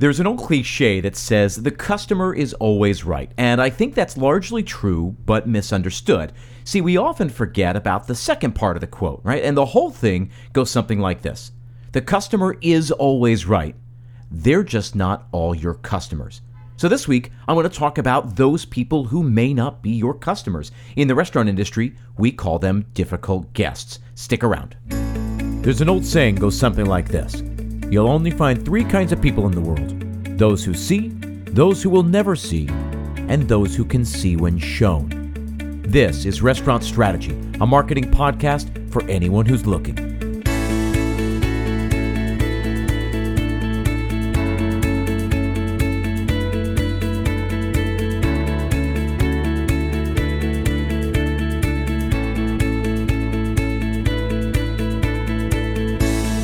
There's an old cliche that says the customer is always right, and I think that's largely true but misunderstood. See, we often forget about the second part of the quote, right? And the whole thing goes something like this The customer is always right, they're just not all your customers. So, this week, I want to talk about those people who may not be your customers. In the restaurant industry, we call them difficult guests. Stick around. There's an old saying goes something like this You'll only find three kinds of people in the world those who see, those who will never see, and those who can see when shown. This is Restaurant Strategy, a marketing podcast for anyone who's looking.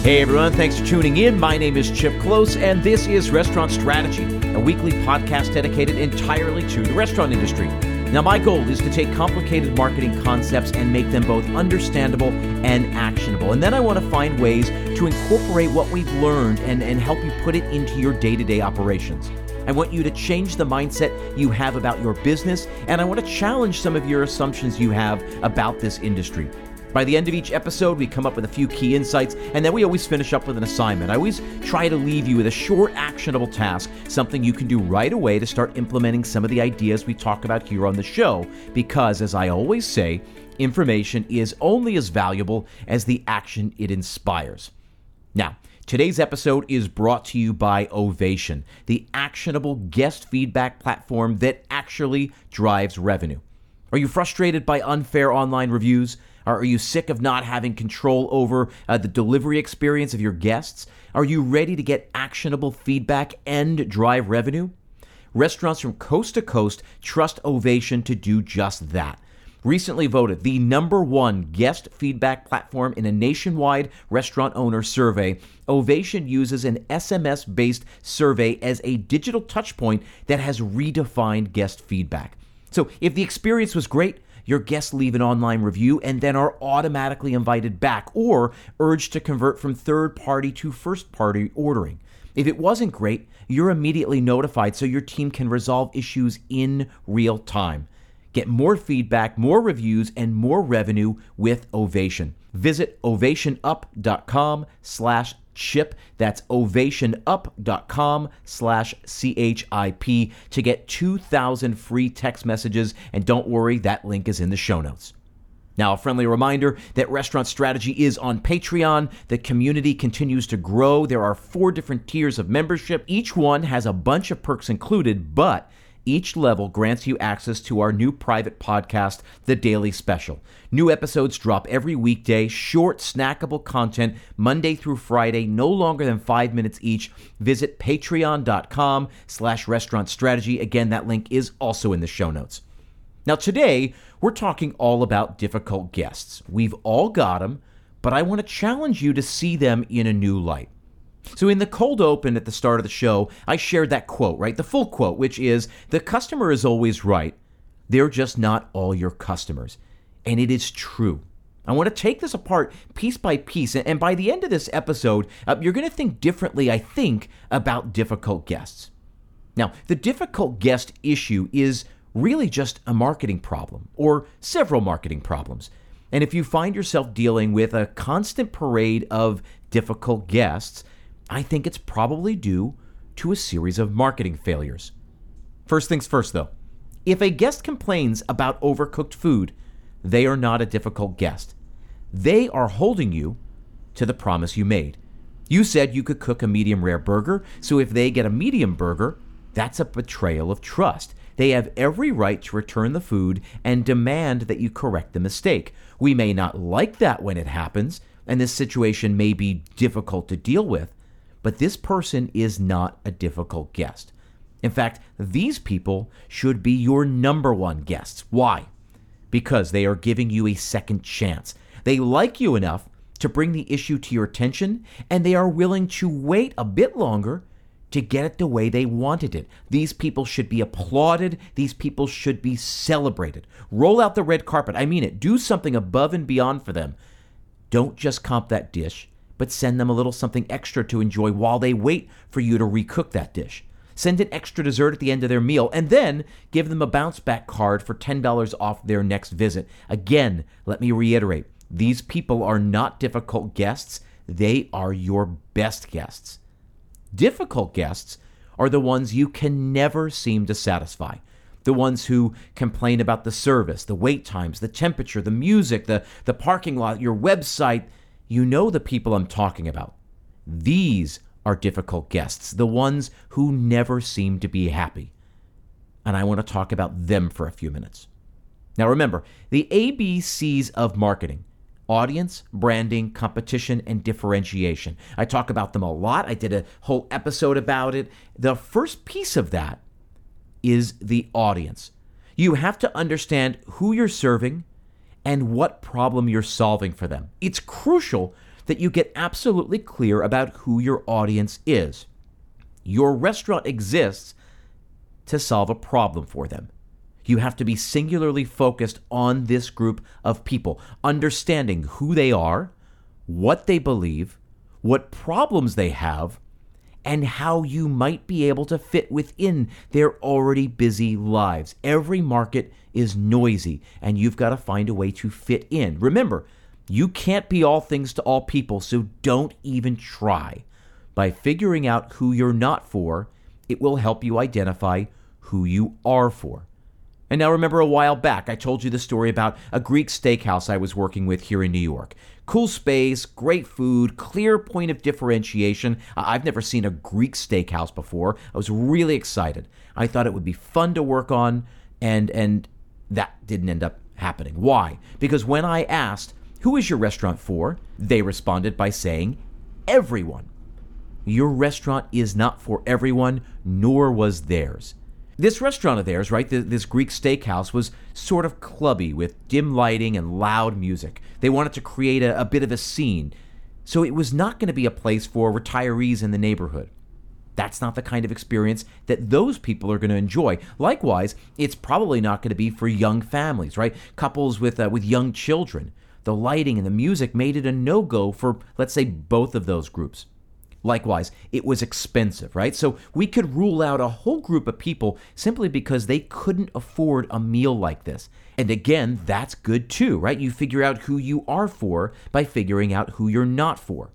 Hey everyone, thanks for tuning in. My name is Chip Klose, and this is Restaurant Strategy, a weekly podcast dedicated entirely to the restaurant industry. Now, my goal is to take complicated marketing concepts and make them both understandable and actionable. And then I want to find ways to incorporate what we've learned and, and help you put it into your day to day operations. I want you to change the mindset you have about your business, and I want to challenge some of your assumptions you have about this industry. By the end of each episode, we come up with a few key insights, and then we always finish up with an assignment. I always try to leave you with a short, actionable task, something you can do right away to start implementing some of the ideas we talk about here on the show. Because, as I always say, information is only as valuable as the action it inspires. Now, Today's episode is brought to you by Ovation, the actionable guest feedback platform that actually drives revenue. Are you frustrated by unfair online reviews? Are you sick of not having control over uh, the delivery experience of your guests? Are you ready to get actionable feedback and drive revenue? Restaurants from coast to coast trust Ovation to do just that. Recently voted the number one guest feedback platform in a nationwide restaurant owner survey, Ovation uses an SMS based survey as a digital touchpoint that has redefined guest feedback. So, if the experience was great, your guests leave an online review and then are automatically invited back or urged to convert from third party to first party ordering. If it wasn't great, you're immediately notified so your team can resolve issues in real time. Get more feedback, more reviews, and more revenue with Ovation. Visit ovationup.com slash chip. That's ovationup.com slash C-H-I-P to get 2,000 free text messages. And don't worry, that link is in the show notes. Now, a friendly reminder that Restaurant Strategy is on Patreon. The community continues to grow. There are four different tiers of membership. Each one has a bunch of perks included, but each level grants you access to our new private podcast, The Daily Special. New episodes drop every weekday, short, snackable content, Monday through Friday, no longer than five minutes each. Visit patreon.com slash restaurant strategy. Again, that link is also in the show notes. Now, today, we're talking all about difficult guests. We've all got them, but I want to challenge you to see them in a new light. So, in the cold open at the start of the show, I shared that quote, right? The full quote, which is The customer is always right. They're just not all your customers. And it is true. I want to take this apart piece by piece. And by the end of this episode, uh, you're going to think differently, I think, about difficult guests. Now, the difficult guest issue is really just a marketing problem or several marketing problems. And if you find yourself dealing with a constant parade of difficult guests, I think it's probably due to a series of marketing failures. First things first, though. If a guest complains about overcooked food, they are not a difficult guest. They are holding you to the promise you made. You said you could cook a medium rare burger, so if they get a medium burger, that's a betrayal of trust. They have every right to return the food and demand that you correct the mistake. We may not like that when it happens, and this situation may be difficult to deal with, but this person is not a difficult guest. In fact, these people should be your number one guests. Why? Because they are giving you a second chance. They like you enough to bring the issue to your attention, and they are willing to wait a bit longer to get it the way they wanted it. These people should be applauded. These people should be celebrated. Roll out the red carpet. I mean it. Do something above and beyond for them. Don't just comp that dish but send them a little something extra to enjoy while they wait for you to recook that dish. Send an extra dessert at the end of their meal, and then give them a bounce back card for $10 off their next visit. Again, let me reiterate these people are not difficult guests, they are your best guests. Difficult guests are the ones you can never seem to satisfy. The ones who complain about the service, the wait times, the temperature, the music, the, the parking lot, your website. You know the people I'm talking about. These are difficult guests, the ones who never seem to be happy. And I want to talk about them for a few minutes. Now, remember, the ABCs of marketing audience, branding, competition, and differentiation. I talk about them a lot. I did a whole episode about it. The first piece of that is the audience. You have to understand who you're serving and what problem you're solving for them. It's crucial that you get absolutely clear about who your audience is. Your restaurant exists to solve a problem for them. You have to be singularly focused on this group of people, understanding who they are, what they believe, what problems they have, and how you might be able to fit within their already busy lives. Every market is noisy, and you've got to find a way to fit in. Remember, you can't be all things to all people, so don't even try. By figuring out who you're not for, it will help you identify who you are for. And now remember a while back, I told you the story about a Greek steakhouse I was working with here in New York. Cool space, great food, clear point of differentiation. I've never seen a Greek steakhouse before. I was really excited. I thought it would be fun to work on, and and that didn't end up happening. Why? Because when I asked, "Who is your restaurant for?" they responded by saying, "Everyone." Your restaurant is not for everyone, nor was theirs. This restaurant of theirs, right, this Greek steakhouse, was sort of clubby with dim lighting and loud music. They wanted to create a, a bit of a scene. So it was not going to be a place for retirees in the neighborhood. That's not the kind of experience that those people are going to enjoy. Likewise, it's probably not going to be for young families, right? Couples with uh, with young children. The lighting and the music made it a no-go for let's say both of those groups. Likewise, it was expensive, right? So we could rule out a whole group of people simply because they couldn't afford a meal like this. And again, that's good too, right? You figure out who you are for by figuring out who you're not for.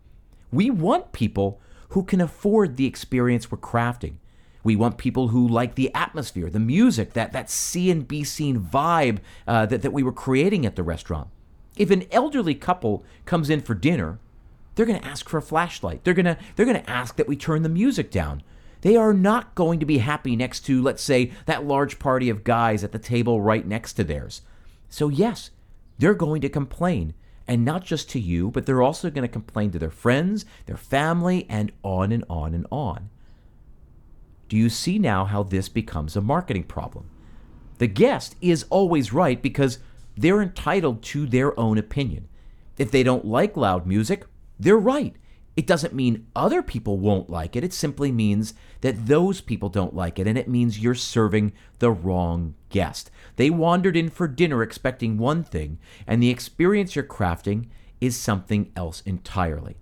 We want people who can afford the experience we're crafting. We want people who like the atmosphere, the music, that, that see and be seen vibe uh, that, that we were creating at the restaurant. If an elderly couple comes in for dinner, they're going to ask for a flashlight. They're going to they're going to ask that we turn the music down. They are not going to be happy next to let's say that large party of guys at the table right next to theirs. So yes, they're going to complain and not just to you, but they're also going to complain to their friends, their family and on and on and on. Do you see now how this becomes a marketing problem? The guest is always right because they're entitled to their own opinion. If they don't like loud music, they're right. It doesn't mean other people won't like it. It simply means that those people don't like it, and it means you're serving the wrong guest. They wandered in for dinner expecting one thing, and the experience you're crafting is something else entirely.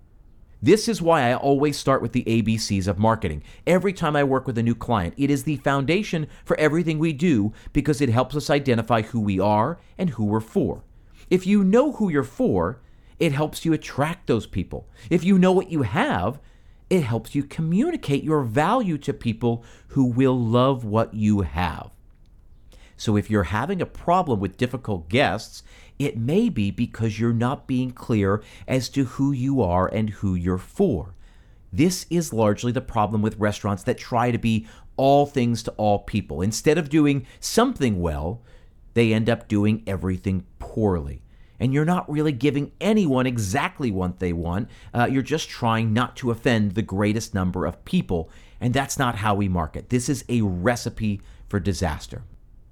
This is why I always start with the ABCs of marketing. Every time I work with a new client, it is the foundation for everything we do because it helps us identify who we are and who we're for. If you know who you're for, it helps you attract those people. If you know what you have, it helps you communicate your value to people who will love what you have. So if you're having a problem with difficult guests, it may be because you're not being clear as to who you are and who you're for. This is largely the problem with restaurants that try to be all things to all people. Instead of doing something well, they end up doing everything poorly and you're not really giving anyone exactly what they want. Uh, you're just trying not to offend the greatest number of people. And that's not how we market. This is a recipe for disaster.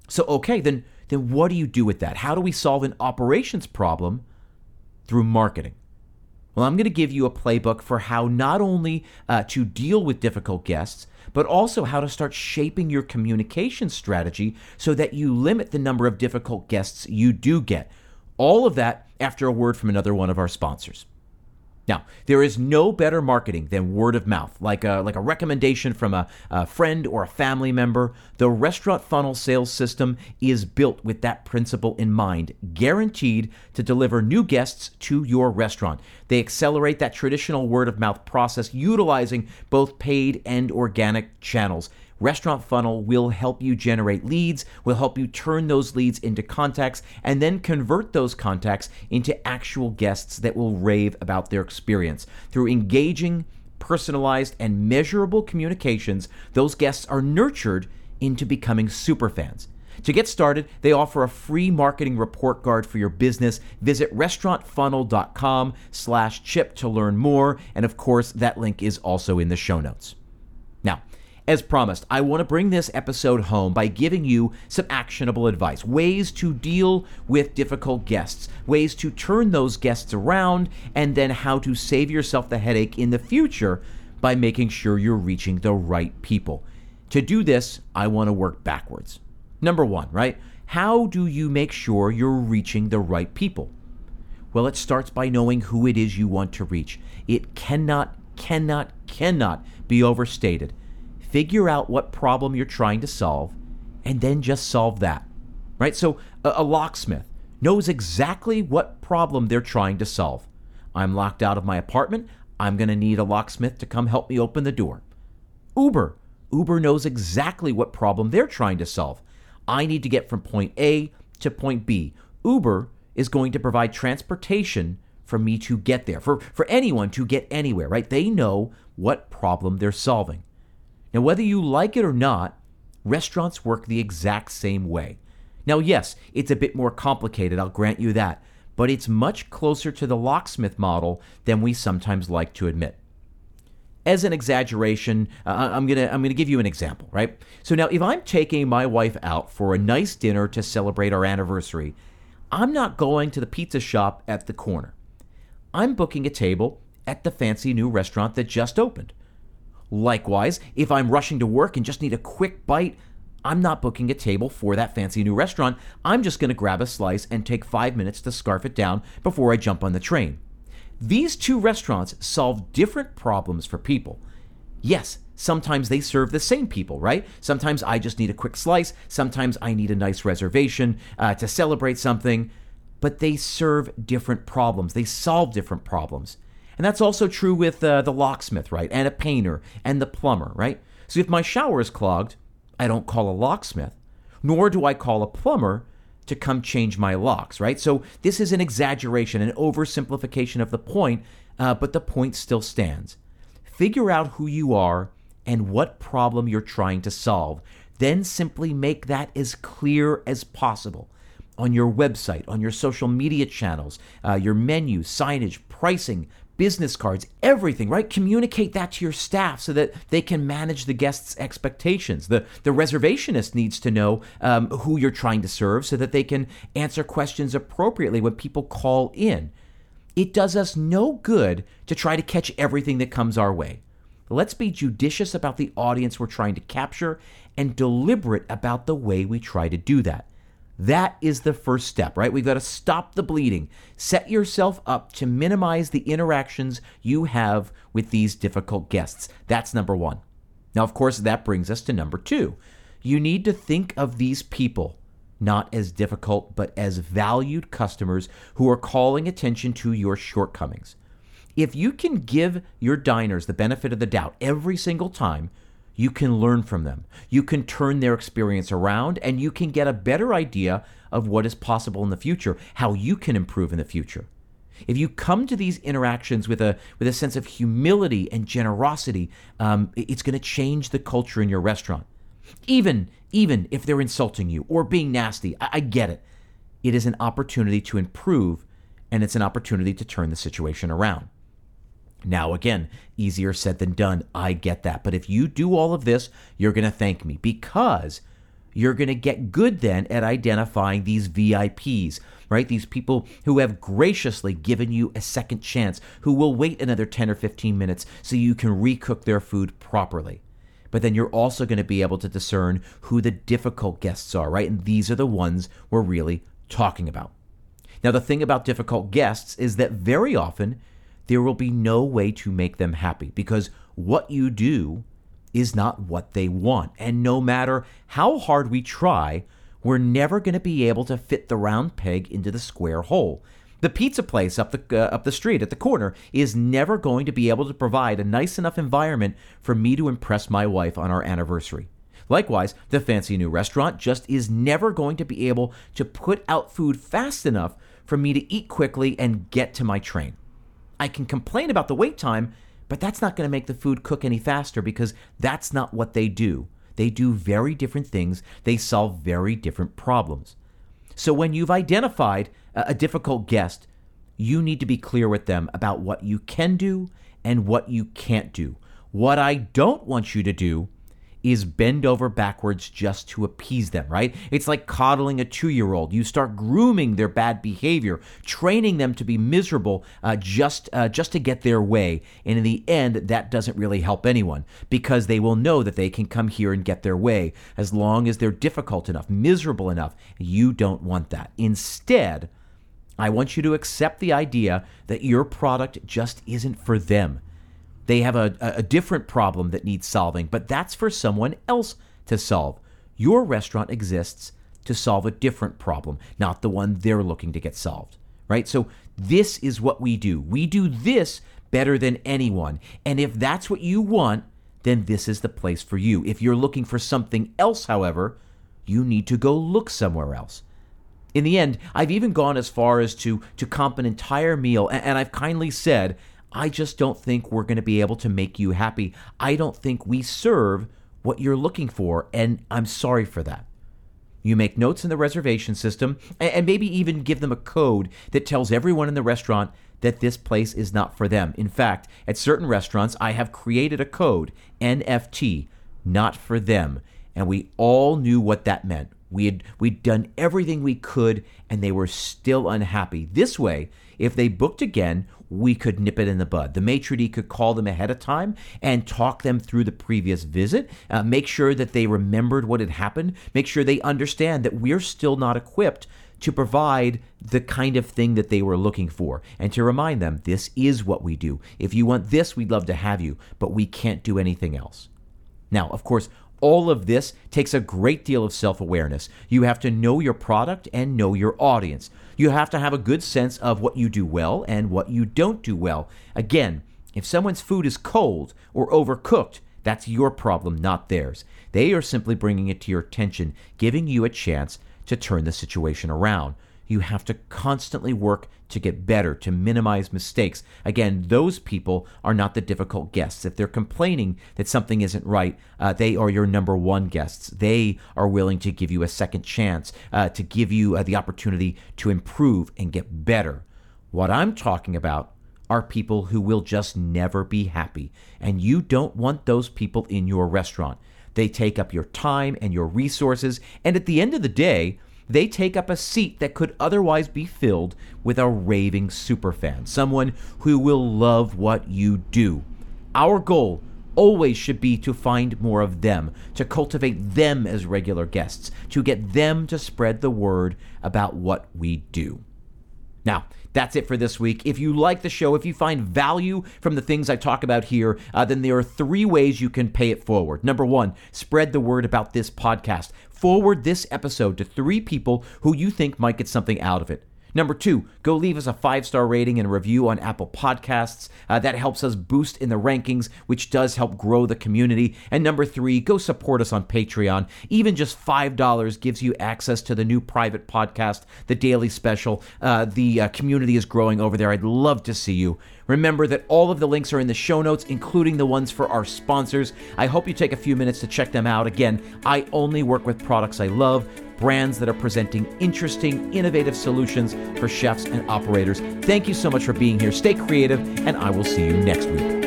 So, okay, then, then what do you do with that? How do we solve an operations problem through marketing? Well, I'm going to give you a playbook for how not only uh, to deal with difficult guests, but also how to start shaping your communication strategy so that you limit the number of difficult guests you do get. All of that after a word from another one of our sponsors. Now, there is no better marketing than word of mouth, like a, like a recommendation from a, a, friend or a family member. The restaurant funnel sales system is built with that principle in mind, guaranteed to deliver new guests to your restaurant. They accelerate that traditional word of mouth process utilizing both paid and organic channels. Restaurant Funnel will help you generate leads, will help you turn those leads into contacts, and then convert those contacts into actual guests that will rave about their experience. Through engaging, personalized, and measurable communications, those guests are nurtured into becoming superfans. To get started, they offer a free marketing report card for your business. Visit restaurantfunnel.com slash chip to learn more. And of course, that link is also in the show notes. As promised, I want to bring this episode home by giving you some actionable advice, ways to deal with difficult guests, ways to turn those guests around, and then how to save yourself the headache in the future by making sure you're reaching the right people. To do this, I want to work backwards. Number one, right? How do you make sure you're reaching the right people? Well, it starts by knowing who it is you want to reach. It cannot, cannot, cannot be overstated figure out what problem you're trying to solve, and then just solve that. Right? So a, a locksmith knows exactly what problem they're trying to solve. I'm locked out of my apartment. I'm going to need a locksmith to come help me open the door. Uber. Uber knows exactly what problem they're trying to solve. I need to get from point A to point B. Uber is going to provide transportation for me to get there, for, for anyone to get anywhere, right? They know what problem they're solving. Now, whether you like it or not, restaurants work the exact same way. Now, yes, it's a bit more complicated, I'll grant you that, but it's much closer to the locksmith model than we sometimes like to admit. As an exaggeration, uh, I'm gonna I'm gonna give you an example, right? So now, if I'm taking my wife out for a nice dinner to celebrate our anniversary, I'm not going to the pizza shop at the corner. I'm booking a table at the fancy new restaurant that just opened. Likewise, if I'm rushing to work and just need a quick bite, I'm not booking a table for that fancy new restaurant. I'm just going to grab a slice and take five minutes to scarf it down before I jump on the train. These two restaurants solve different problems for people. Yes, sometimes they serve the same people, right? Sometimes I just need a quick slice. Sometimes I need a nice reservation uh, to celebrate something. But they serve different problems, they solve different problems. And that's also true with uh, the locksmith, right? And a painter and the plumber, right? So if my shower is clogged, I don't call a locksmith, nor do I call a plumber to come change my locks, right? So this is an exaggeration, an oversimplification of the point, uh, but the point still stands. Figure out who you are and what problem you're trying to solve. Then simply make that as clear as possible on your website, on your social media channels, uh, your menu, signage, pricing, business cards, everything, right? Communicate that to your staff so that they can manage the guests' expectations. The, the reservationist needs to know um, who you're trying to serve so that they can answer questions appropriately when people call in. It does us no good to try to catch everything that comes our way. Let's be judicious about the audience we're trying to capture and deliberate about the way we try to do that. That is the first step, right? We've got to stop the bleeding. Set yourself up to minimize the interactions you have with these difficult guests. That's number one. Now, of course, that brings us to number two. You need to think of these people not as difficult, but as valued customers who are calling attention to your shortcomings. If you can give your diners the benefit of the doubt every single time, you can learn from them. You can turn their experience around and you can get a better idea of what is possible in the future, how you can improve in the future. If you come to these interactions with a with a sense of humility and generosity, um, it's going to change the culture in your restaurant. Even even if they're insulting you or being nasty, I, I get it. It is an opportunity to improve, and it's an opportunity to turn the situation around. Now, again, easier said than done. I get that. But if you do all of this, you're going to thank me because you're going to get good then at identifying these VIPs, right? These people who have graciously given you a second chance, who will wait another 10 or 15 minutes so you can recook their food properly. But then you're also going to be able to discern who the difficult guests are, right? And these are the ones we're really talking about. Now, the thing about difficult guests is that very often there will be no way to make them happy because what you do is not what they want. And no matter how hard we try, we're never going to be able to fit the round peg into the square hole. The pizza place up the uh, up the street at the corner is never going to be able to provide a nice enough environment for me to impress my wife on our anniversary. Likewise, the fancy new restaurant just is never going to be able to put out food fast enough for me to eat quickly and get to my train. I can complain about the wait time, but that's not going to make the food cook any faster because that's not what they do. They do very different things, they solve very different problems. So when you've identified a difficult guest, you need to be clear with them about what you can do and what you can't do. What I don't want you to do is bend over backwards just to appease them, right? It's like coddling a two year old. You start grooming their bad behavior, training them to be miserable uh, just, uh, just to get their way. And in the end, that doesn't really help anyone because they will know that they can come here and get their way as long as they're difficult enough, miserable enough. You don't want that. Instead, I want you to accept the idea that your product just isn't for them. They have a, a different problem that needs solving, but that's for someone else to solve. Your restaurant exists to solve a different problem, not the one they're looking to get solved, right? So this is what we do. We do this better than anyone. And if that's what you want, then this is the place for you. If you're looking for something else, however, you need to go look somewhere else. In the end, I've even gone as far as to to comp an entire meal, and I've kindly said, I just don't think we're going to be able to make you happy. I don't think we serve what you're looking for, and I'm sorry for that. You make notes in the reservation system and maybe even give them a code that tells everyone in the restaurant that this place is not for them. In fact, at certain restaurants, I have created a code, NFT, not for them. And we all knew what that meant. We had we'd done everything we could and they were still unhappy. This way, if they booked again, we could nip it in the bud. The maitre d' could call them ahead of time and talk them through the previous visit, uh, make sure that they remembered what had happened, make sure they understand that we're still not equipped to provide the kind of thing that they were looking for and to remind them this is what we do. If you want this, we'd love to have you, but we can't do anything else. Now, of course, all of this takes a great deal of self awareness. You have to know your product and know your audience. You have to have a good sense of what you do well and what you don't do well. Again, if someone's food is cold or overcooked, that's your problem, not theirs. They are simply bringing it to your attention, giving you a chance to turn the situation around. You have to constantly work to get better, to minimize mistakes. Again, those people are not the difficult guests. If they're complaining that something isn't right, uh, they are your number one guests. They are willing to give you a second chance, uh, to give you uh, the opportunity to improve and get better. What I'm talking about are people who will just never be happy, and you don't want those people in your restaurant. They take up your time and your resources, and at the end of the day, they take up a seat that could otherwise be filled with a raving superfan, someone who will love what you do. Our goal always should be to find more of them, to cultivate them as regular guests, to get them to spread the word about what we do. Now, that's it for this week. If you like the show, if you find value from the things I talk about here, uh, then there are three ways you can pay it forward. Number one, spread the word about this podcast. Forward this episode to three people who you think might get something out of it. Number two, go leave us a five star rating and review on Apple Podcasts. Uh, that helps us boost in the rankings, which does help grow the community. And number three, go support us on Patreon. Even just $5 gives you access to the new private podcast, The Daily Special. Uh, the uh, community is growing over there. I'd love to see you. Remember that all of the links are in the show notes, including the ones for our sponsors. I hope you take a few minutes to check them out. Again, I only work with products I love brands that are presenting interesting, innovative solutions for chefs and operators. Thank you so much for being here. Stay creative, and I will see you next week.